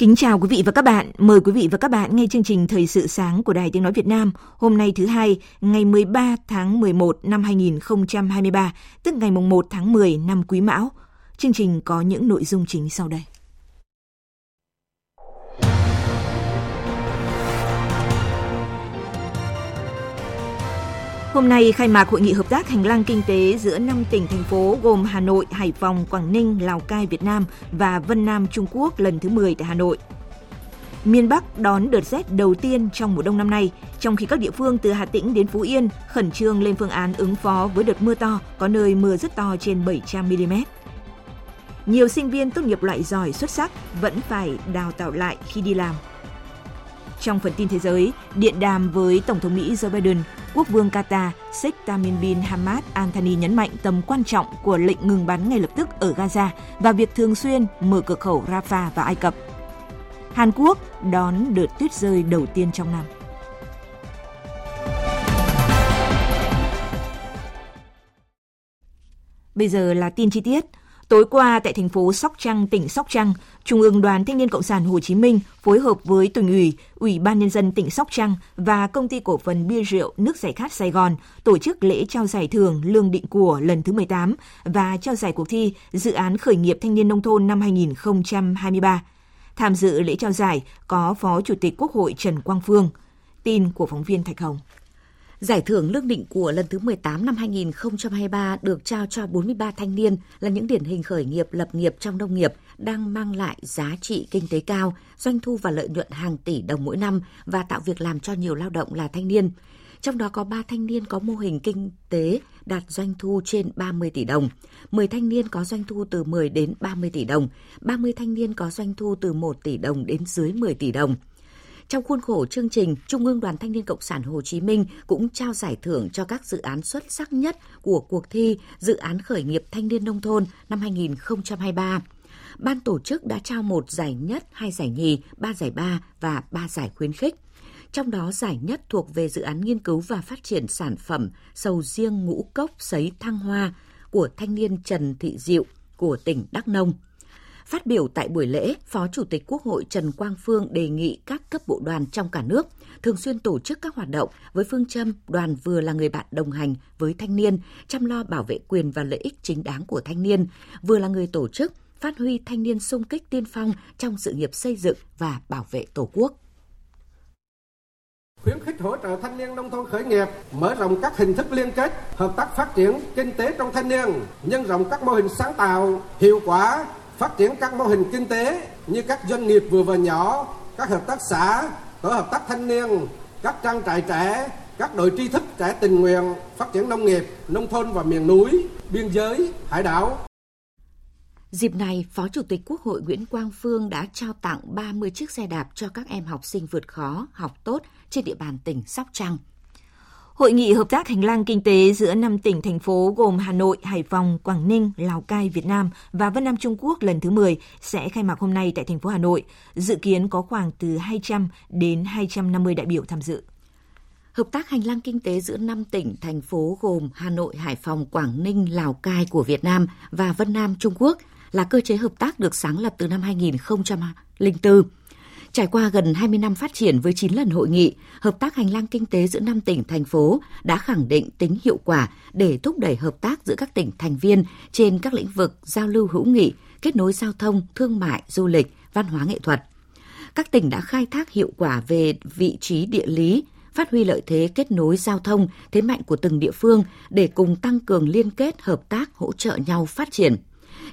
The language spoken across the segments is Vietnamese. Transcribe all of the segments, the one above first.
Kính chào quý vị và các bạn. Mời quý vị và các bạn nghe chương trình Thời sự sáng của Đài Tiếng Nói Việt Nam hôm nay thứ hai, ngày 13 tháng 11 năm 2023, tức ngày 1 tháng 10 năm Quý Mão. Chương trình có những nội dung chính sau đây. Hôm nay khai mạc hội nghị hợp tác hành lang kinh tế giữa 5 tỉnh thành phố gồm Hà Nội, Hải Phòng, Quảng Ninh, Lào Cai Việt Nam và Vân Nam Trung Quốc lần thứ 10 tại Hà Nội. Miền Bắc đón đợt rét đầu tiên trong mùa đông năm nay, trong khi các địa phương từ Hà Tĩnh đến Phú Yên khẩn trương lên phương án ứng phó với đợt mưa to, có nơi mưa rất to trên 700 mm. Nhiều sinh viên tốt nghiệp loại giỏi xuất sắc vẫn phải đào tạo lại khi đi làm. Trong phần tin thế giới, điện đàm với Tổng thống Mỹ Joe Biden, Quốc vương Qatar Sheikh Tamim bin Hamad Al Thani nhấn mạnh tầm quan trọng của lệnh ngừng bắn ngay lập tức ở Gaza và việc thường xuyên mở cửa khẩu Rafah và Ai Cập. Hàn Quốc đón đợt tuyết rơi đầu tiên trong năm. Bây giờ là tin chi tiết. Tối qua tại thành phố Sóc Trăng, tỉnh Sóc Trăng, Trung ương Đoàn Thanh niên Cộng sản Hồ Chí Minh phối hợp với tỉnh ủy, Ủy ban nhân dân tỉnh Sóc Trăng và công ty cổ phần bia rượu nước giải khát Sài Gòn tổ chức lễ trao giải thưởng Lương Định Của lần thứ 18 và trao giải cuộc thi Dự án khởi nghiệp thanh niên nông thôn năm 2023. Tham dự lễ trao giải có Phó Chủ tịch Quốc hội Trần Quang Phương. Tin của phóng viên Thạch Hồng. Giải thưởng lương định của lần thứ 18 năm 2023 được trao cho 43 thanh niên là những điển hình khởi nghiệp lập nghiệp trong nông nghiệp đang mang lại giá trị kinh tế cao, doanh thu và lợi nhuận hàng tỷ đồng mỗi năm và tạo việc làm cho nhiều lao động là thanh niên. Trong đó có 3 thanh niên có mô hình kinh tế đạt doanh thu trên 30 tỷ đồng, 10 thanh niên có doanh thu từ 10 đến 30 tỷ đồng, 30 thanh niên có doanh thu từ 1 tỷ đồng đến dưới 10 tỷ đồng – trong khuôn khổ chương trình, Trung ương Đoàn Thanh niên Cộng sản Hồ Chí Minh cũng trao giải thưởng cho các dự án xuất sắc nhất của cuộc thi Dự án khởi nghiệp thanh niên nông thôn năm 2023. Ban tổ chức đã trao một giải nhất, hai giải nhì, ba giải ba và ba giải khuyến khích. Trong đó giải nhất thuộc về dự án nghiên cứu và phát triển sản phẩm sầu riêng ngũ cốc sấy thăng hoa của thanh niên Trần Thị Diệu của tỉnh Đắk Nông. Phát biểu tại buổi lễ, Phó Chủ tịch Quốc hội Trần Quang Phương đề nghị các cấp bộ đoàn trong cả nước thường xuyên tổ chức các hoạt động với phương châm đoàn vừa là người bạn đồng hành với thanh niên, chăm lo bảo vệ quyền và lợi ích chính đáng của thanh niên, vừa là người tổ chức phát huy thanh niên sung kích tiên phong trong sự nghiệp xây dựng và bảo vệ Tổ quốc. Khuyến khích hỗ trợ thanh niên nông thôn khởi nghiệp, mở rộng các hình thức liên kết, hợp tác phát triển kinh tế trong thanh niên, nhân rộng các mô hình sáng tạo, hiệu quả phát triển các mô hình kinh tế như các doanh nghiệp vừa và nhỏ, các hợp tác xã, tổ hợp tác thanh niên, các trang trại trẻ, các đội tri thức trẻ tình nguyện, phát triển nông nghiệp, nông thôn và miền núi, biên giới, hải đảo. Dịp này, Phó Chủ tịch Quốc hội Nguyễn Quang Phương đã trao tặng 30 chiếc xe đạp cho các em học sinh vượt khó, học tốt trên địa bàn tỉnh Sóc Trăng. Hội nghị hợp tác hành lang kinh tế giữa 5 tỉnh thành phố gồm Hà Nội, Hải Phòng, Quảng Ninh, Lào Cai, Việt Nam và Vân Nam Trung Quốc lần thứ 10 sẽ khai mạc hôm nay tại thành phố Hà Nội. Dự kiến có khoảng từ 200 đến 250 đại biểu tham dự. Hợp tác hành lang kinh tế giữa 5 tỉnh, thành phố gồm Hà Nội, Hải Phòng, Quảng Ninh, Lào Cai của Việt Nam và Vân Nam Trung Quốc là cơ chế hợp tác được sáng lập từ năm 2004 Trải qua gần 20 năm phát triển với 9 lần hội nghị, hợp tác hành lang kinh tế giữa 5 tỉnh, thành phố đã khẳng định tính hiệu quả để thúc đẩy hợp tác giữa các tỉnh thành viên trên các lĩnh vực giao lưu hữu nghị, kết nối giao thông, thương mại, du lịch, văn hóa nghệ thuật. Các tỉnh đã khai thác hiệu quả về vị trí địa lý, phát huy lợi thế kết nối giao thông, thế mạnh của từng địa phương để cùng tăng cường liên kết, hợp tác, hỗ trợ nhau phát triển.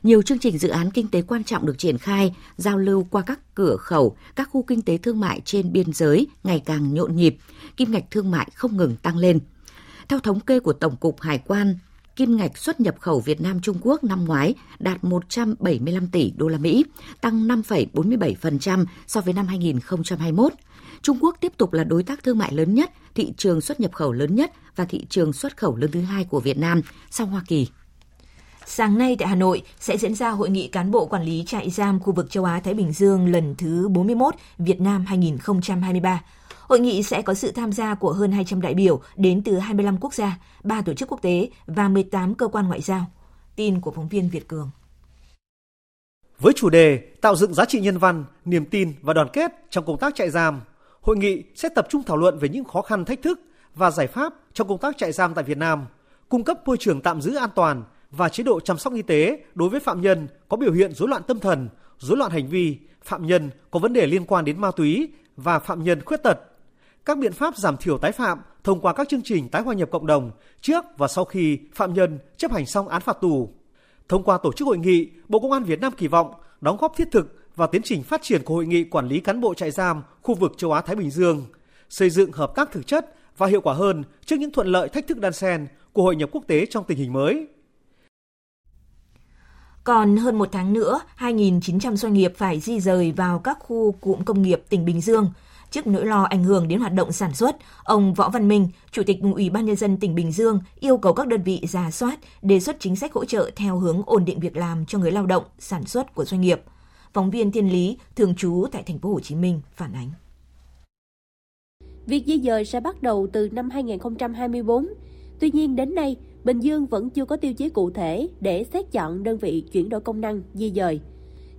Nhiều chương trình dự án kinh tế quan trọng được triển khai, giao lưu qua các cửa khẩu, các khu kinh tế thương mại trên biên giới ngày càng nhộn nhịp, kim ngạch thương mại không ngừng tăng lên. Theo thống kê của Tổng cục Hải quan, kim ngạch xuất nhập khẩu Việt Nam Trung Quốc năm ngoái đạt 175 tỷ đô la Mỹ, tăng 5,47% so với năm 2021. Trung Quốc tiếp tục là đối tác thương mại lớn nhất, thị trường xuất nhập khẩu lớn nhất và thị trường xuất khẩu lớn thứ hai của Việt Nam sau Hoa Kỳ. Sáng nay tại Hà Nội sẽ diễn ra hội nghị cán bộ quản lý trại giam khu vực châu Á Thái Bình Dương lần thứ 41 Việt Nam 2023. Hội nghị sẽ có sự tham gia của hơn 200 đại biểu đến từ 25 quốc gia, 3 tổ chức quốc tế và 18 cơ quan ngoại giao. Tin của phóng viên Việt Cường. Với chủ đề tạo dựng giá trị nhân văn, niềm tin và đoàn kết trong công tác trại giam, hội nghị sẽ tập trung thảo luận về những khó khăn thách thức và giải pháp trong công tác trại giam tại Việt Nam, cung cấp môi trường tạm giữ an toàn và chế độ chăm sóc y tế đối với phạm nhân có biểu hiện rối loạn tâm thần, rối loạn hành vi, phạm nhân có vấn đề liên quan đến ma túy và phạm nhân khuyết tật. Các biện pháp giảm thiểu tái phạm thông qua các chương trình tái hòa nhập cộng đồng trước và sau khi phạm nhân chấp hành xong án phạt tù. Thông qua tổ chức hội nghị, Bộ Công an Việt Nam kỳ vọng đóng góp thiết thực vào tiến trình phát triển của hội nghị quản lý cán bộ trại giam khu vực châu Á Thái Bình Dương, xây dựng hợp tác thực chất và hiệu quả hơn trước những thuận lợi thách thức đan xen của hội nhập quốc tế trong tình hình mới. Còn hơn một tháng nữa, 2.900 doanh nghiệp phải di rời vào các khu cụm công nghiệp tỉnh Bình Dương. Trước nỗi lo ảnh hưởng đến hoạt động sản xuất, ông Võ Văn Minh, Chủ tịch Ủy ban Nhân dân tỉnh Bình Dương yêu cầu các đơn vị giả soát, đề xuất chính sách hỗ trợ theo hướng ổn định việc làm cho người lao động, sản xuất của doanh nghiệp. Phóng viên Thiên Lý, thường trú tại thành phố Hồ Chí Minh phản ánh. Việc di dời sẽ bắt đầu từ năm 2024. Tuy nhiên đến nay, Bình Dương vẫn chưa có tiêu chí cụ thể để xét chọn đơn vị chuyển đổi công năng di dời.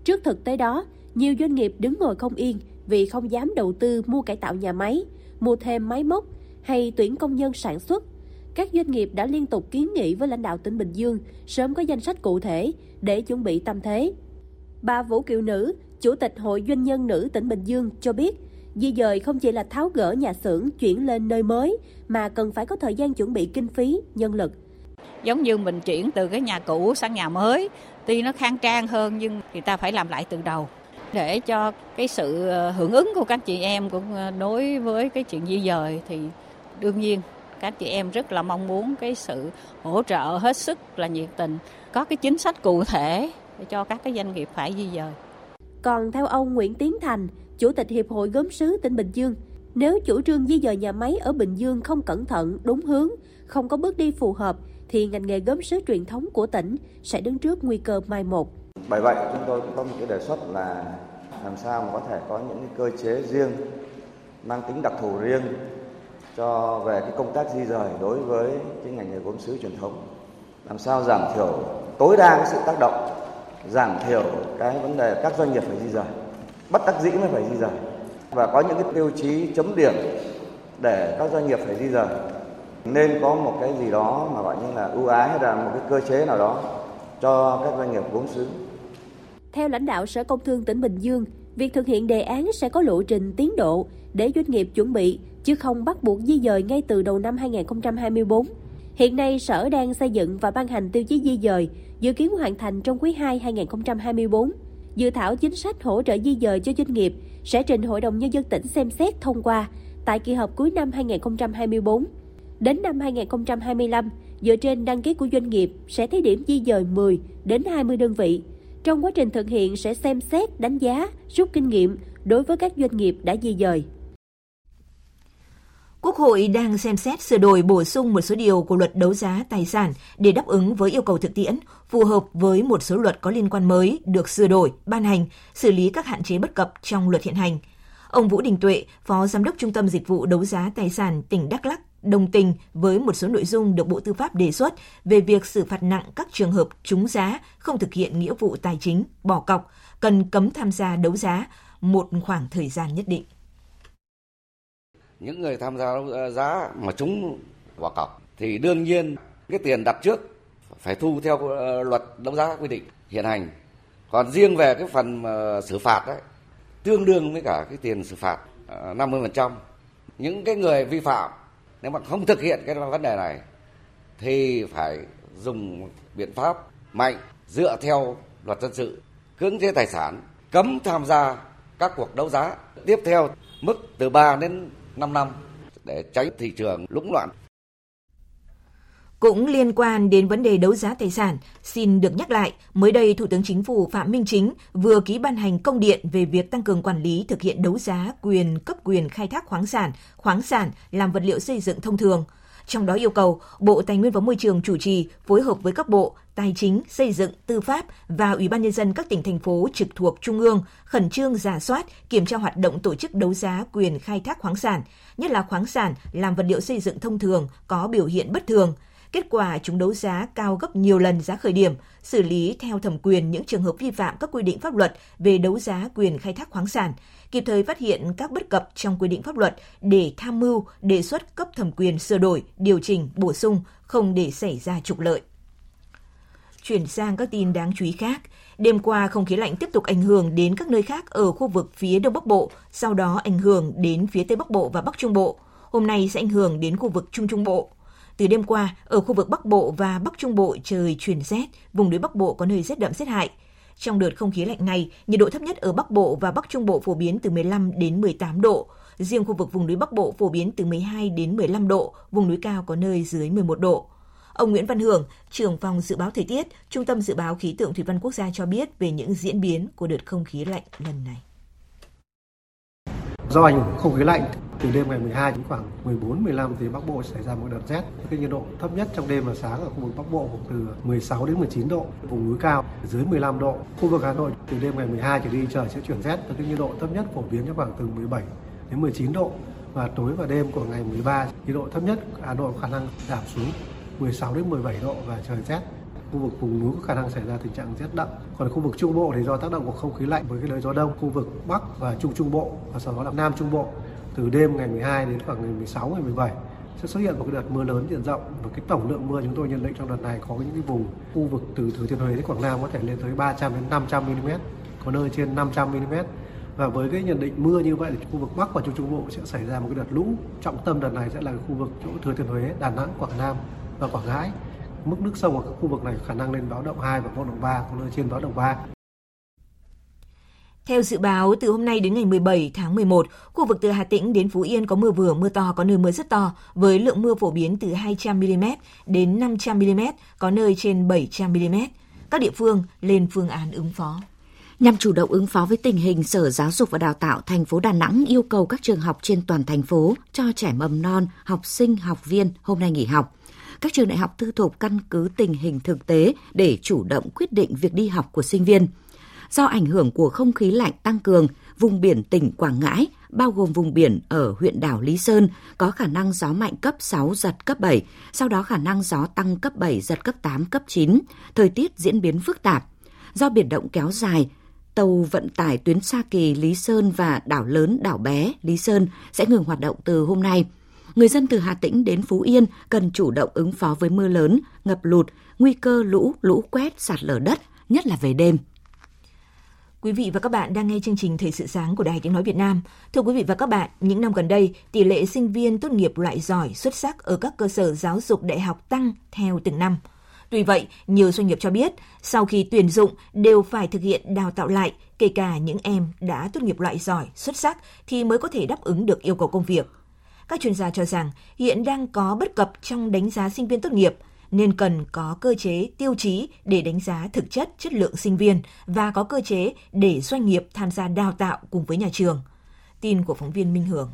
Trước thực tế đó, nhiều doanh nghiệp đứng ngồi không yên vì không dám đầu tư mua cải tạo nhà máy, mua thêm máy móc hay tuyển công nhân sản xuất. Các doanh nghiệp đã liên tục kiến nghị với lãnh đạo tỉnh Bình Dương sớm có danh sách cụ thể để chuẩn bị tâm thế. Bà Vũ Kiều Nữ, Chủ tịch Hội Doanh nhân nữ tỉnh Bình Dương cho biết, di dời không chỉ là tháo gỡ nhà xưởng chuyển lên nơi mới mà cần phải có thời gian chuẩn bị kinh phí, nhân lực – giống như mình chuyển từ cái nhà cũ sang nhà mới tuy nó khang trang hơn nhưng người ta phải làm lại từ đầu để cho cái sự ờ, hưởng ứng của các chị em cũng ờ, đối với cái chuyện di dời thì đương nhiên các chị em rất là mong muốn cái sự hỗ trợ hết sức là nhiệt tình có cái chính sách cụ thể để cho các cái doanh nghiệp phải di dời. Còn theo ông Nguyễn Tiến Thành, Chủ tịch Hiệp hội Gốm sứ tỉnh Bình Dương, nếu chủ trương di dời nhà máy ở Bình Dương không cẩn thận, đúng hướng, không có bước đi phù hợp thì ngành nghề gốm sứ truyền thống của tỉnh sẽ đứng trước nguy cơ mai một. Bởi vậy, chúng tôi cũng có một cái đề xuất là làm sao mà có thể có những cái cơ chế riêng, mang tính đặc thù riêng cho về cái công tác di rời đối với cái ngành nghề gốm sứ truyền thống. Làm sao giảm thiểu, tối đa cái sự tác động, giảm thiểu cái vấn đề các doanh nghiệp phải di rời, bất đắc dĩ mới phải di rời. Và có những cái tiêu chí, chấm điểm để các doanh nghiệp phải di rời nên có một cái gì đó mà gọi như là ưu ái hay là một cái cơ chế nào đó cho các doanh nghiệp vốn xứ. Theo lãnh đạo Sở Công Thương tỉnh Bình Dương, việc thực hiện đề án sẽ có lộ trình tiến độ để doanh nghiệp chuẩn bị, chứ không bắt buộc di dời ngay từ đầu năm 2024. Hiện nay, Sở đang xây dựng và ban hành tiêu chí di dời, dự kiến hoàn thành trong quý 2 2024. Dự thảo chính sách hỗ trợ di dời cho doanh nghiệp sẽ trình Hội đồng Nhân dân tỉnh xem xét thông qua tại kỳ họp cuối năm 2024. Đến năm 2025, dựa trên đăng ký của doanh nghiệp sẽ thí điểm di dời 10 đến 20 đơn vị. Trong quá trình thực hiện sẽ xem xét, đánh giá, rút kinh nghiệm đối với các doanh nghiệp đã di dời. Quốc hội đang xem xét sửa đổi bổ sung một số điều của luật đấu giá tài sản để đáp ứng với yêu cầu thực tiễn, phù hợp với một số luật có liên quan mới được sửa đổi, ban hành, xử lý các hạn chế bất cập trong luật hiện hành. Ông Vũ Đình Tuệ, Phó Giám đốc Trung tâm Dịch vụ Đấu giá Tài sản tỉnh Đắk lắc đồng tình với một số nội dung được Bộ Tư pháp đề xuất về việc xử phạt nặng các trường hợp trúng giá, không thực hiện nghĩa vụ tài chính, bỏ cọc, cần cấm tham gia đấu giá một khoảng thời gian nhất định. Những người tham gia đấu ờ, giá mà trúng bỏ cọc thì đương nhiên cái tiền đặt trước phải thu theo ờ, luật đấu giá quy định hiện hành. Còn riêng về cái phần xử phạt đấy tương đương với cả cái tiền xử phạt ờ, 50% những cái người vi phạm nếu mà không thực hiện cái vấn đề này, thì phải dùng biện pháp mạnh dựa theo luật dân sự, cưỡng chế tài sản, cấm tham gia các cuộc đấu giá. Tiếp theo, mức từ 3 đến 5 năm để tránh thị trường lũng loạn cũng liên quan đến vấn đề đấu giá tài sản, xin được nhắc lại, mới đây Thủ tướng Chính phủ Phạm Minh Chính vừa ký ban hành công điện về việc tăng cường quản lý thực hiện đấu giá quyền cấp quyền khai thác khoáng sản, khoáng sản làm vật liệu xây dựng thông thường. Trong đó yêu cầu Bộ Tài nguyên và Môi trường chủ trì phối hợp với các bộ Tài chính, Xây dựng, Tư pháp và Ủy ban nhân dân các tỉnh thành phố trực thuộc Trung ương khẩn trương giả soát, kiểm tra hoạt động tổ chức đấu giá quyền khai thác khoáng sản, nhất là khoáng sản làm vật liệu xây dựng thông thường có biểu hiện bất thường – Kết quả chúng đấu giá cao gấp nhiều lần giá khởi điểm, xử lý theo thẩm quyền những trường hợp vi phạm các quy định pháp luật về đấu giá quyền khai thác khoáng sản, kịp thời phát hiện các bất cập trong quy định pháp luật để tham mưu đề xuất cấp thẩm quyền sửa đổi, điều chỉnh, bổ sung, không để xảy ra trục lợi. Chuyển sang các tin đáng chú ý khác, đêm qua không khí lạnh tiếp tục ảnh hưởng đến các nơi khác ở khu vực phía Đông Bắc Bộ, sau đó ảnh hưởng đến phía Tây Bắc Bộ và Bắc Trung Bộ. Hôm nay sẽ ảnh hưởng đến khu vực Trung Trung Bộ. Từ đêm qua, ở khu vực Bắc Bộ và Bắc Trung Bộ trời chuyển rét, vùng núi Bắc Bộ có nơi rét đậm rét hại. Trong đợt không khí lạnh này, nhiệt độ thấp nhất ở Bắc Bộ và Bắc Trung Bộ phổ biến từ 15 đến 18 độ. Riêng khu vực vùng núi Bắc Bộ phổ biến từ 12 đến 15 độ, vùng núi cao có nơi dưới 11 độ. Ông Nguyễn Văn Hưởng, trưởng phòng dự báo thời tiết, Trung tâm Dự báo Khí tượng Thủy văn Quốc gia cho biết về những diễn biến của đợt không khí lạnh lần này. Do ảnh hưởng không khí lạnh, từ đêm ngày 12 đến khoảng 14 15 thì Bắc Bộ xảy ra một đợt rét. Cái nhiệt độ thấp nhất trong đêm và sáng ở khu vực Bắc Bộ từ 16 đến 19 độ, vùng núi cao dưới 15 độ. Khu vực Hà Nội từ đêm ngày 12 trở đi trời sẽ chuyển rét cái nhiệt độ thấp nhất phổ biến trong khoảng từ 17 đến 19 độ và tối và đêm của ngày 13 nhiệt độ thấp nhất Hà Nội có khả năng giảm xuống 16 đến 17 độ và trời rét khu vực vùng núi có khả năng xảy ra tình trạng rét đậm. Còn khu vực Trung Bộ thì do tác động của không khí lạnh với cái đới gió đông, khu vực Bắc và Trung Trung Bộ và sau đó là Nam Trung Bộ từ đêm ngày 12 đến khoảng ngày 16 ngày 17 sẽ xuất hiện một cái đợt mưa lớn diện rộng và cái tổng lượng mưa chúng tôi nhận định trong đợt này có những cái vùng khu vực từ Thừa Thiên Huế đến Quảng Nam có thể lên tới 300 đến 500 mm, có nơi trên 500 mm. Và với cái nhận định mưa như vậy thì khu vực Bắc và Trung Trung Bộ sẽ xảy ra một cái đợt lũ. Trọng tâm đợt này sẽ là khu vực chỗ Thừa Thiên Huế, Đà Nẵng, Quảng Nam và Quảng Ngãi. Mức nước sông ở các khu vực này khả năng lên báo động 2 và báo động 3, có nơi trên báo động 3. Theo dự báo, từ hôm nay đến ngày 17 tháng 11, khu vực từ Hà Tĩnh đến Phú Yên có mưa vừa, mưa to, có nơi mưa rất to, với lượng mưa phổ biến từ 200mm đến 500mm, có nơi trên 700mm. Các địa phương lên phương án ứng phó. Nhằm chủ động ứng phó với tình hình, Sở Giáo dục và Đào tạo thành phố Đà Nẵng yêu cầu các trường học trên toàn thành phố cho trẻ mầm non, học sinh, học viên hôm nay nghỉ học. Các trường đại học tư thục căn cứ tình hình thực tế để chủ động quyết định việc đi học của sinh viên – do ảnh hưởng của không khí lạnh tăng cường, vùng biển tỉnh Quảng Ngãi, bao gồm vùng biển ở huyện đảo Lý Sơn, có khả năng gió mạnh cấp 6, giật cấp 7, sau đó khả năng gió tăng cấp 7, giật cấp 8, cấp 9, thời tiết diễn biến phức tạp. Do biển động kéo dài, tàu vận tải tuyến Sa Kỳ, Lý Sơn và đảo lớn, đảo bé, Lý Sơn sẽ ngừng hoạt động từ hôm nay. Người dân từ Hà Tĩnh đến Phú Yên cần chủ động ứng phó với mưa lớn, ngập lụt, nguy cơ lũ, lũ quét, sạt lở đất, nhất là về đêm. Quý vị và các bạn đang nghe chương trình Thời sự sáng của Đài Tiếng Nói Việt Nam. Thưa quý vị và các bạn, những năm gần đây, tỷ lệ sinh viên tốt nghiệp loại giỏi xuất sắc ở các cơ sở giáo dục đại học tăng theo từng năm. Tuy vậy, nhiều doanh nghiệp cho biết, sau khi tuyển dụng đều phải thực hiện đào tạo lại, kể cả những em đã tốt nghiệp loại giỏi, xuất sắc thì mới có thể đáp ứng được yêu cầu công việc. Các chuyên gia cho rằng hiện đang có bất cập trong đánh giá sinh viên tốt nghiệp – nên cần có cơ chế tiêu chí để đánh giá thực chất chất lượng sinh viên và có cơ chế để doanh nghiệp tham gia đào tạo cùng với nhà trường. Tin của phóng viên Minh Hưởng.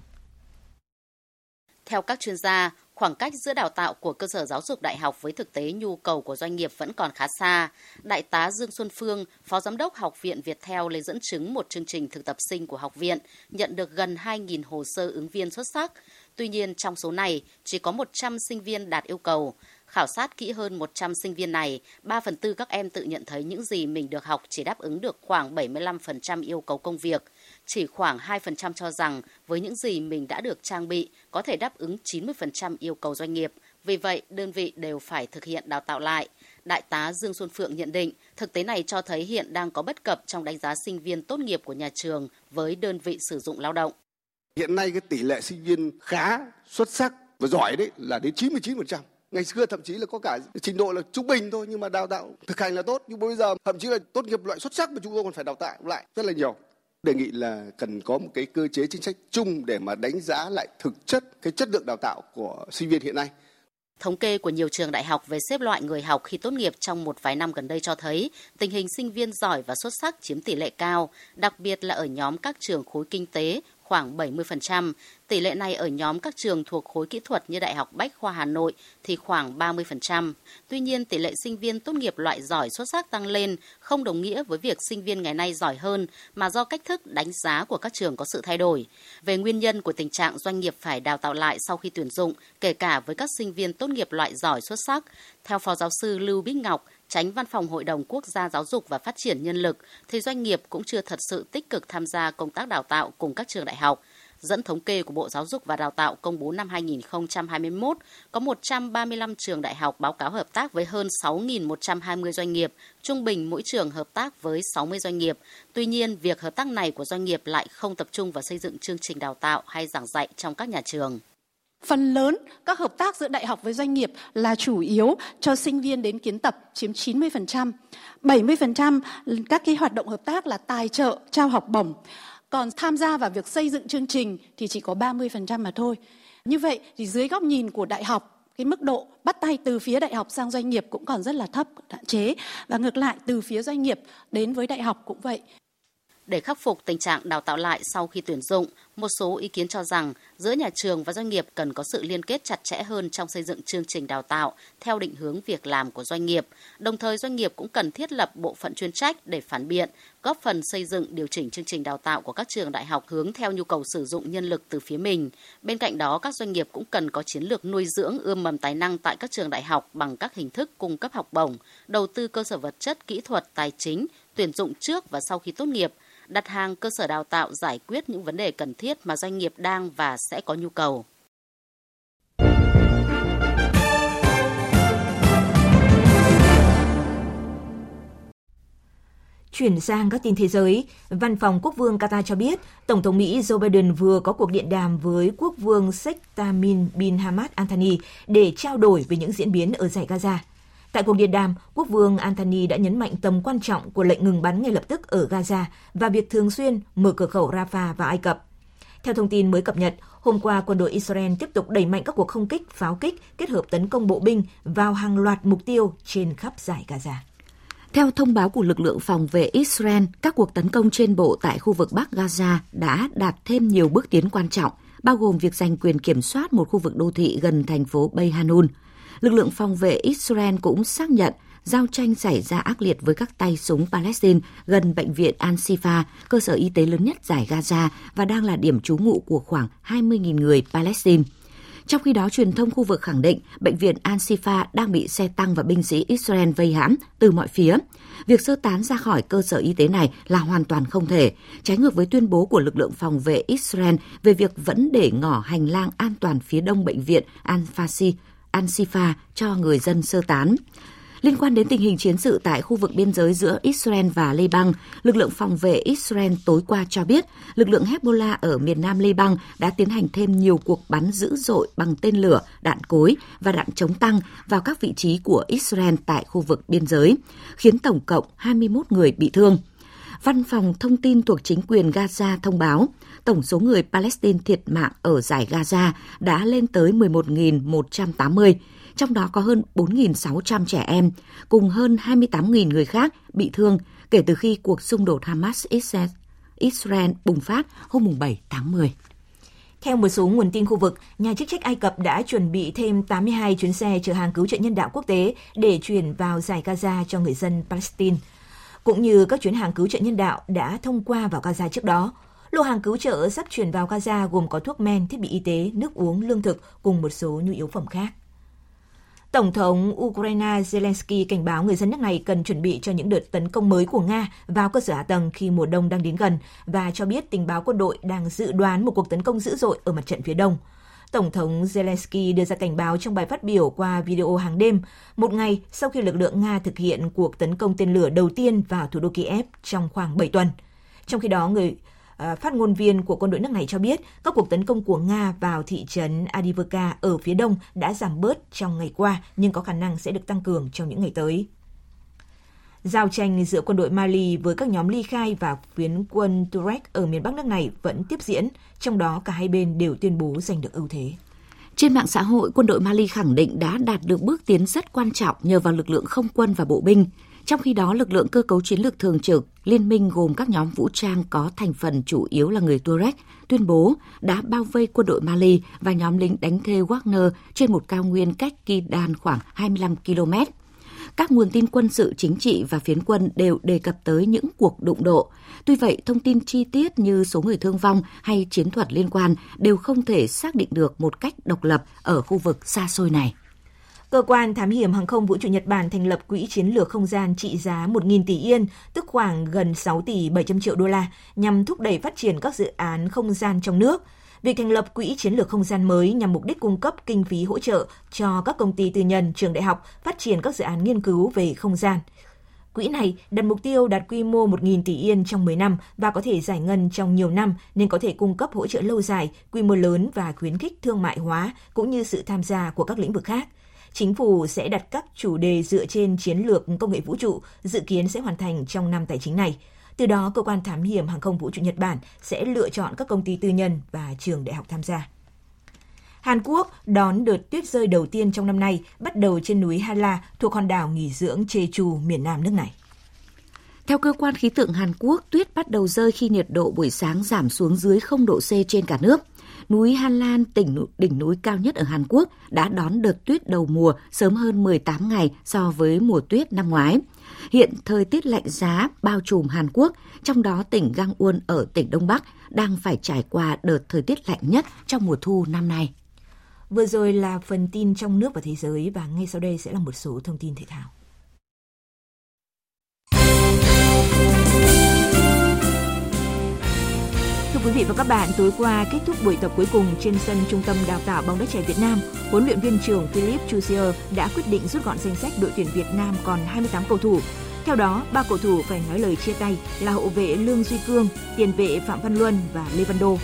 Theo các chuyên gia, khoảng cách giữa đào tạo của cơ sở giáo dục đại học với thực tế nhu cầu của doanh nghiệp vẫn còn khá xa. Đại tá Dương Xuân Phương, Phó Giám đốc Học viện Việt Theo lấy dẫn chứng một chương trình thực tập sinh của học viện, nhận được gần 2.000 hồ sơ ứng viên xuất sắc. Tuy nhiên, trong số này, chỉ có 100 sinh viên đạt yêu cầu. Khảo sát kỹ hơn 100 sinh viên này, 3 phần tư các em tự nhận thấy những gì mình được học chỉ đáp ứng được khoảng 75% yêu cầu công việc. Chỉ khoảng 2% cho rằng với những gì mình đã được trang bị có thể đáp ứng 90% yêu cầu doanh nghiệp. Vì vậy, đơn vị đều phải thực hiện đào tạo lại. Đại tá Dương Xuân Phượng nhận định, thực tế này cho thấy hiện đang có bất cập trong đánh giá sinh viên tốt nghiệp của nhà trường với đơn vị sử dụng lao động. Hiện nay cái tỷ lệ sinh viên khá, xuất sắc và giỏi đấy là đến 99%. Ngày xưa thậm chí là có cả trình độ là trung bình thôi nhưng mà đào tạo thực hành là tốt nhưng bây giờ thậm chí là tốt nghiệp loại xuất sắc mà chúng tôi còn phải đào tạo lại rất là nhiều. Đề nghị là cần có một cái cơ chế chính sách chung để mà đánh giá lại thực chất cái chất lượng đào tạo của sinh viên hiện nay. Thống kê của nhiều trường đại học về xếp loại người học khi tốt nghiệp trong một vài năm gần đây cho thấy tình hình sinh viên giỏi và xuất sắc chiếm tỷ lệ cao, đặc biệt là ở nhóm các trường khối kinh tế, khoảng 70%. Tỷ lệ này ở nhóm các trường thuộc khối kỹ thuật như Đại học Bách khoa Hà Nội thì khoảng 30%. Tuy nhiên, tỷ lệ sinh viên tốt nghiệp loại giỏi xuất sắc tăng lên không đồng nghĩa với việc sinh viên ngày nay giỏi hơn, mà do cách thức đánh giá của các trường có sự thay đổi. Về nguyên nhân của tình trạng doanh nghiệp phải đào tạo lại sau khi tuyển dụng, kể cả với các sinh viên tốt nghiệp loại giỏi xuất sắc, theo Phó Giáo sư Lưu Bích Ngọc, tránh văn phòng Hội đồng Quốc gia Giáo dục và Phát triển Nhân lực, thì doanh nghiệp cũng chưa thật sự tích cực tham gia công tác đào tạo cùng các trường đại học. Dẫn thống kê của Bộ Giáo dục và Đào tạo công bố năm 2021, có 135 trường đại học báo cáo hợp tác với hơn 6.120 doanh nghiệp, trung bình mỗi trường hợp tác với 60 doanh nghiệp. Tuy nhiên, việc hợp tác này của doanh nghiệp lại không tập trung vào xây dựng chương trình đào tạo hay giảng dạy trong các nhà trường. Phần lớn các hợp tác giữa đại học với doanh nghiệp là chủ yếu cho sinh viên đến kiến tập chiếm 90%. 70% các cái hoạt động hợp tác là tài trợ, trao học bổng. Còn tham gia vào việc xây dựng chương trình thì chỉ có 30% mà thôi. Như vậy thì dưới góc nhìn của đại học cái mức độ bắt tay từ phía đại học sang doanh nghiệp cũng còn rất là thấp, hạn chế và ngược lại từ phía doanh nghiệp đến với đại học cũng vậy. Để khắc phục tình trạng đào tạo lại sau khi tuyển dụng, một số ý kiến cho rằng giữa nhà trường và doanh nghiệp cần có sự liên kết chặt chẽ hơn trong xây dựng chương trình đào tạo theo định hướng việc làm của doanh nghiệp. Đồng thời doanh nghiệp cũng cần thiết lập bộ phận chuyên trách để phản biện, góp phần xây dựng điều chỉnh chương trình đào tạo của các trường đại học hướng theo nhu cầu sử dụng nhân lực từ phía mình. Bên cạnh đó, các doanh nghiệp cũng cần có chiến lược nuôi dưỡng ươm mầm tài năng tại các trường đại học bằng các hình thức cung cấp học bổng, đầu tư cơ sở vật chất, kỹ thuật, tài chính, tuyển dụng trước và sau khi tốt nghiệp – đặt hàng cơ sở đào tạo giải quyết những vấn đề cần thiết mà doanh nghiệp đang và sẽ có nhu cầu. Chuyển sang các tin thế giới, Văn phòng Quốc vương Qatar cho biết, Tổng thống Mỹ Joe Biden vừa có cuộc điện đàm với Quốc vương Sheikh Tamim bin Hamad Al Thani để trao đổi về những diễn biến ở giải Gaza. Tại cuộc điện đàm, Quốc vương Anthony đã nhấn mạnh tầm quan trọng của lệnh ngừng bắn ngay lập tức ở Gaza và việc thường xuyên mở cửa khẩu Rafah vào Ai Cập. Theo thông tin mới cập nhật, hôm qua quân đội Israel tiếp tục đẩy mạnh các cuộc không kích, pháo kích kết hợp tấn công bộ binh vào hàng loạt mục tiêu trên khắp giải Gaza. Theo thông báo của lực lượng phòng vệ Israel, các cuộc tấn công trên bộ tại khu vực Bắc Gaza đã đạt thêm nhiều bước tiến quan trọng, bao gồm việc giành quyền kiểm soát một khu vực đô thị gần thành phố Bay Hanun – lực lượng phòng vệ Israel cũng xác nhận giao tranh xảy ra ác liệt với các tay súng Palestine gần bệnh viện Al-Shifa, cơ sở y tế lớn nhất giải Gaza và đang là điểm trú ngụ của khoảng 20.000 người Palestine. Trong khi đó, truyền thông khu vực khẳng định bệnh viện Al-Shifa đang bị xe tăng và binh sĩ Israel vây hãm từ mọi phía. Việc sơ tán ra khỏi cơ sở y tế này là hoàn toàn không thể, trái ngược với tuyên bố của lực lượng phòng vệ Israel về việc vẫn để ngỏ hành lang an toàn phía đông bệnh viện Al-Fasi Ansifa cho người dân sơ tán. Liên quan đến tình hình chiến sự tại khu vực biên giới giữa Israel và Liban, lực lượng phòng vệ Israel tối qua cho biết lực lượng Hezbollah ở miền nam Liban đã tiến hành thêm nhiều cuộc bắn dữ dội bằng tên lửa, đạn cối và đạn chống tăng vào các vị trí của Israel tại khu vực biên giới, khiến tổng cộng 21 người bị thương. Văn phòng thông tin thuộc chính quyền Gaza thông báo tổng số người Palestine thiệt mạng ở giải Gaza đã lên tới 11.180, trong đó có hơn 4.600 trẻ em, cùng hơn 28.000 người khác bị thương kể từ khi cuộc xung đột Hamas-Israel bùng phát hôm 7 tháng 10. Theo một số nguồn tin khu vực, nhà chức trách Ai Cập đã chuẩn bị thêm 82 chuyến xe chở hàng cứu trợ nhân đạo quốc tế để chuyển vào giải Gaza cho người dân Palestine. Cũng như các chuyến hàng cứu trợ nhân đạo đã thông qua vào Gaza trước đó, Lô hàng cứu trợ sắp chuyển vào Gaza gồm có thuốc men, thiết bị y tế, nước uống, lương thực cùng một số nhu yếu phẩm khác. Tổng thống Ukraine Zelensky cảnh báo người dân nước này cần chuẩn bị cho những đợt tấn công mới của Nga vào cơ sở hạ tầng khi mùa đông đang đến gần và cho biết tình báo quân đội đang dự đoán một cuộc tấn công dữ dội ở mặt trận phía đông. Tổng thống Zelensky đưa ra cảnh báo trong bài phát biểu qua video hàng đêm, một ngày sau khi lực lượng Nga thực hiện cuộc tấn công tên lửa đầu tiên vào thủ đô Kiev trong khoảng 7 tuần. Trong khi đó, người À, phát ngôn viên của quân đội nước này cho biết các cuộc tấn công của Nga vào thị trấn Adivka ở phía đông đã giảm bớt trong ngày qua nhưng có khả năng sẽ được tăng cường trong những ngày tới. Giao tranh giữa quân đội Mali với các nhóm ly khai và phiến quân Tuareg ở miền Bắc nước này vẫn tiếp diễn, trong đó cả hai bên đều tuyên bố giành được ưu thế. Trên mạng xã hội, quân đội Mali khẳng định đã đạt được bước tiến rất quan trọng nhờ vào lực lượng không quân và bộ binh. Trong khi đó, lực lượng cơ cấu chiến lược thường trực, liên minh gồm các nhóm vũ trang có thành phần chủ yếu là người Tuareg, tuyên bố đã bao vây quân đội Mali và nhóm lính đánh thuê Wagner trên một cao nguyên cách Kidal khoảng 25 km. Các nguồn tin quân sự chính trị và phiến quân đều đề cập tới những cuộc đụng độ. Tuy vậy, thông tin chi tiết như số người thương vong hay chiến thuật liên quan đều không thể xác định được một cách độc lập ở khu vực xa xôi này. Cơ quan thám hiểm hàng không vũ trụ Nhật Bản thành lập quỹ chiến lược không gian trị giá 1.000 tỷ yên, tức khoảng gần 6 tỷ 700 triệu đô la, nhằm thúc đẩy phát triển các dự án không gian trong nước. Việc thành lập quỹ chiến lược không gian mới nhằm mục đích cung cấp kinh phí hỗ trợ cho các công ty tư nhân, trường đại học phát triển các dự án nghiên cứu về không gian. Quỹ này đặt mục tiêu đạt quy mô 1.000 tỷ yên trong 10 năm và có thể giải ngân trong nhiều năm nên có thể cung cấp hỗ trợ lâu dài, quy mô lớn và khuyến khích thương mại hóa cũng như sự tham gia của các lĩnh vực khác. Chính phủ sẽ đặt các chủ đề dựa trên chiến lược công nghệ vũ trụ, dự kiến sẽ hoàn thành trong năm tài chính này. Từ đó, cơ quan thám hiểm hàng không vũ trụ Nhật Bản sẽ lựa chọn các công ty tư nhân và trường đại học tham gia. Hàn Quốc đón đợt tuyết rơi đầu tiên trong năm nay, bắt đầu trên núi Hala thuộc hòn đảo nghỉ dưỡng Jeju, miền nam nước này. Theo cơ quan khí tượng Hàn Quốc, tuyết bắt đầu rơi khi nhiệt độ buổi sáng giảm xuống dưới 0 độ C trên cả nước. Núi Han Lan, tỉnh đỉnh núi cao nhất ở Hàn Quốc, đã đón đợt tuyết đầu mùa sớm hơn 18 ngày so với mùa tuyết năm ngoái. Hiện thời tiết lạnh giá bao trùm Hàn Quốc, trong đó tỉnh Gangwon ở tỉnh Đông Bắc đang phải trải qua đợt thời tiết lạnh nhất trong mùa thu năm nay. Vừa rồi là phần tin trong nước và thế giới và ngay sau đây sẽ là một số thông tin thể thao. Quý vị và các bạn, tối qua kết thúc buổi tập cuối cùng trên sân Trung tâm Đào tạo bóng đá trẻ Việt Nam, huấn luyện viên trưởng Philip Chusier đã quyết định rút gọn danh sách đội tuyển Việt Nam còn 28 cầu thủ. Theo đó, ba cầu thủ phải nói lời chia tay là hậu vệ Lương Duy Cương, tiền vệ Phạm Văn Luân và Lê Văn Đô.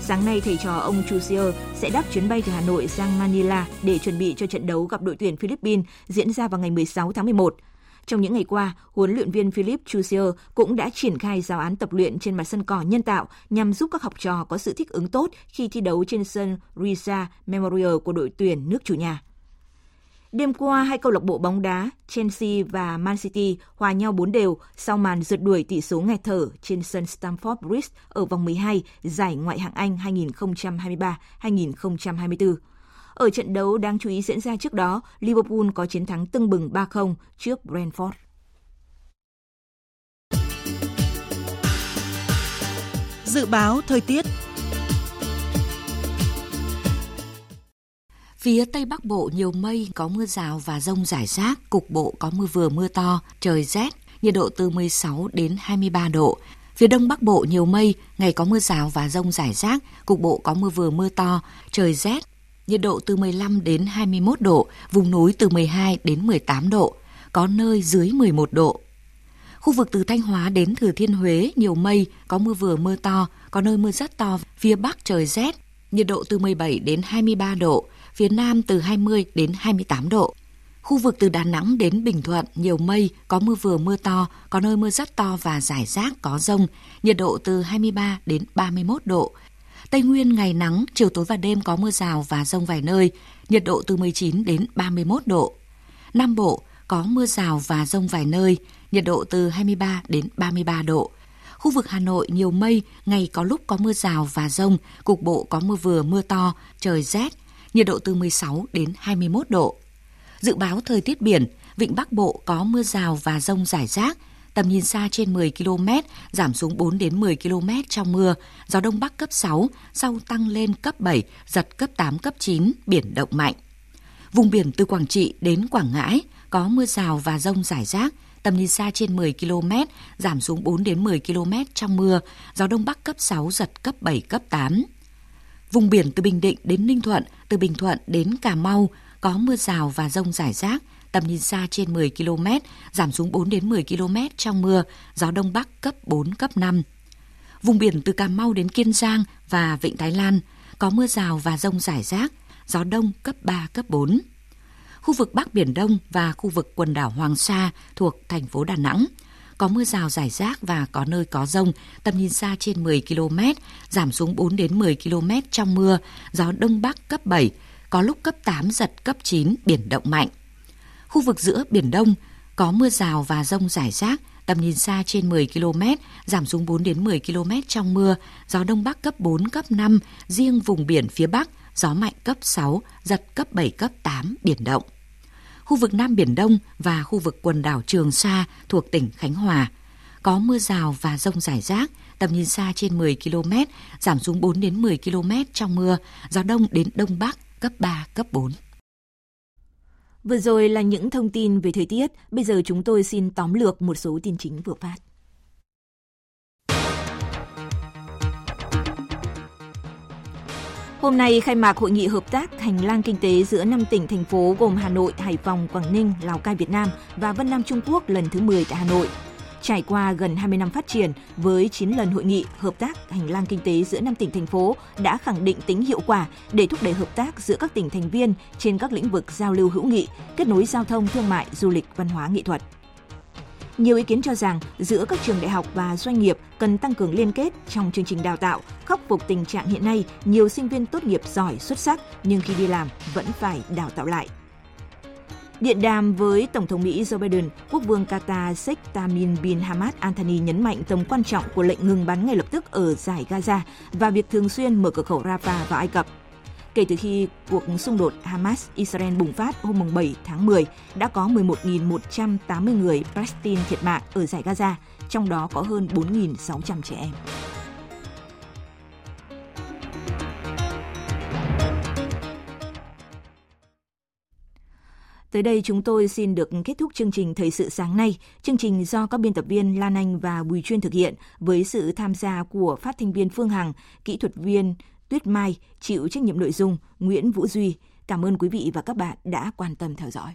Sáng nay, thầy trò ông Chusier sẽ đáp chuyến bay từ Hà Nội sang Manila để chuẩn bị cho trận đấu gặp đội tuyển Philippines diễn ra vào ngày 16 tháng 11. Trong những ngày qua, huấn luyện viên Philip Chusier cũng đã triển khai giáo án tập luyện trên mặt sân cỏ nhân tạo nhằm giúp các học trò có sự thích ứng tốt khi thi đấu trên sân Risa Memorial của đội tuyển nước chủ nhà. Đêm qua, hai câu lạc bộ bóng đá Chelsea và Man City hòa nhau 4 đều sau màn rượt đuổi tỷ số nghẹt thở trên sân Stamford Bridge ở vòng 12 giải Ngoại hạng Anh 2023-2024. Ở trận đấu đáng chú ý diễn ra trước đó, Liverpool có chiến thắng tưng bừng 3-0 trước Brentford. Dự báo thời tiết Phía Tây Bắc Bộ nhiều mây, có mưa rào và rông rải rác, cục bộ có mưa vừa mưa to, trời rét, nhiệt độ từ 16 đến 23 độ. Phía Đông Bắc Bộ nhiều mây, ngày có mưa rào và rông rải rác, cục bộ có mưa vừa mưa to, trời rét, nhiệt độ từ 15 đến 21 độ, vùng núi từ 12 đến 18 độ, có nơi dưới 11 độ. Khu vực từ Thanh Hóa đến Thừa Thiên Huế nhiều mây, có mưa vừa mưa to, có nơi mưa rất to, phía Bắc trời rét, nhiệt độ từ 17 đến 23 độ, phía Nam từ 20 đến 28 độ. Khu vực từ Đà Nẵng đến Bình Thuận nhiều mây, có mưa vừa mưa to, có nơi mưa rất to và rải rác có rông, nhiệt độ từ 23 đến 31 độ. Tây Nguyên ngày nắng, chiều tối và đêm có mưa rào và rông vài nơi, nhiệt độ từ 19 đến 31 độ. Nam Bộ có mưa rào và rông vài nơi, nhiệt độ từ 23 đến 33 độ. Khu vực Hà Nội nhiều mây, ngày có lúc có mưa rào và rông, cục bộ có mưa vừa mưa to, trời rét, nhiệt độ từ 16 đến 21 độ. Dự báo thời tiết biển, vịnh Bắc Bộ có mưa rào và rông rải rác, tầm nhìn xa trên 10 km, giảm xuống 4 đến 10 km trong mưa, gió đông bắc cấp 6, sau tăng lên cấp 7, giật cấp 8, cấp 9, biển động mạnh. Vùng biển từ Quảng Trị đến Quảng Ngãi có mưa rào và rông rải rác, tầm nhìn xa trên 10 km, giảm xuống 4 đến 10 km trong mưa, gió đông bắc cấp 6, giật cấp 7, cấp 8. Vùng biển từ Bình Định đến Ninh Thuận, từ Bình Thuận đến Cà Mau có mưa rào và rông rải rác, tầm nhìn xa trên 10 km, giảm xuống 4 đến 10 km trong mưa, gió đông bắc cấp 4, cấp 5. Vùng biển từ Cà Mau đến Kiên Giang và Vịnh Thái Lan có mưa rào và rông rải rác, gió đông cấp 3, cấp 4. Khu vực Bắc Biển Đông và khu vực quần đảo Hoàng Sa thuộc thành phố Đà Nẵng có mưa rào rải rác và có nơi có rông, tầm nhìn xa trên 10 km, giảm xuống 4 đến 10 km trong mưa, gió đông bắc cấp 7, có lúc cấp 8 giật cấp 9, biển động mạnh. Khu vực giữa Biển Đông có mưa rào và rông rải rác, tầm nhìn xa trên 10 km, giảm xuống 4 đến 10 km trong mưa, gió đông bắc cấp 4, cấp 5, riêng vùng biển phía Bắc, gió mạnh cấp 6, giật cấp 7, cấp 8, biển động. Khu vực Nam Biển Đông và khu vực quần đảo Trường Sa thuộc tỉnh Khánh Hòa có mưa rào và rông rải rác, tầm nhìn xa trên 10 km, giảm xuống 4 đến 10 km trong mưa, gió đông đến đông bắc cấp 3, cấp 4. Vừa rồi là những thông tin về thời tiết, bây giờ chúng tôi xin tóm lược một số tin chính vừa phát. Hôm nay khai mạc hội nghị hợp tác hành lang kinh tế giữa 5 tỉnh thành phố gồm Hà Nội, Hải Phòng, Quảng Ninh, Lào Cai Việt Nam và Vân Nam Trung Quốc lần thứ 10 tại Hà Nội. Trải qua gần 20 năm phát triển, với 9 lần hội nghị hợp tác hành lang kinh tế giữa năm tỉnh thành phố đã khẳng định tính hiệu quả để thúc đẩy hợp tác giữa các tỉnh thành viên trên các lĩnh vực giao lưu hữu nghị, kết nối giao thông, thương mại, du lịch, văn hóa, nghệ thuật. Nhiều ý kiến cho rằng giữa các trường đại học và doanh nghiệp cần tăng cường liên kết trong chương trình đào tạo, khắc phục tình trạng hiện nay nhiều sinh viên tốt nghiệp giỏi xuất sắc nhưng khi đi làm vẫn phải đào tạo lại. Điện đàm với Tổng thống Mỹ Joe Biden, Quốc vương Qatar Sheikh Tamim bin Hamad Al Thani nhấn mạnh tầm quan trọng của lệnh ngừng bắn ngay lập tức ở giải Gaza và việc thường xuyên mở cửa khẩu Rafah vào Ai Cập. Kể từ khi cuộc xung đột Hamas-Israel bùng phát hôm 7 tháng 10, đã có 11.180 người Palestine thiệt mạng ở giải Gaza, trong đó có hơn 4.600 trẻ em. Tới đây chúng tôi xin được kết thúc chương trình Thời sự sáng nay. Chương trình do các biên tập viên Lan Anh và Bùi Chuyên thực hiện với sự tham gia của phát thanh viên Phương Hằng, kỹ thuật viên Tuyết Mai, chịu trách nhiệm nội dung Nguyễn Vũ Duy. Cảm ơn quý vị và các bạn đã quan tâm theo dõi.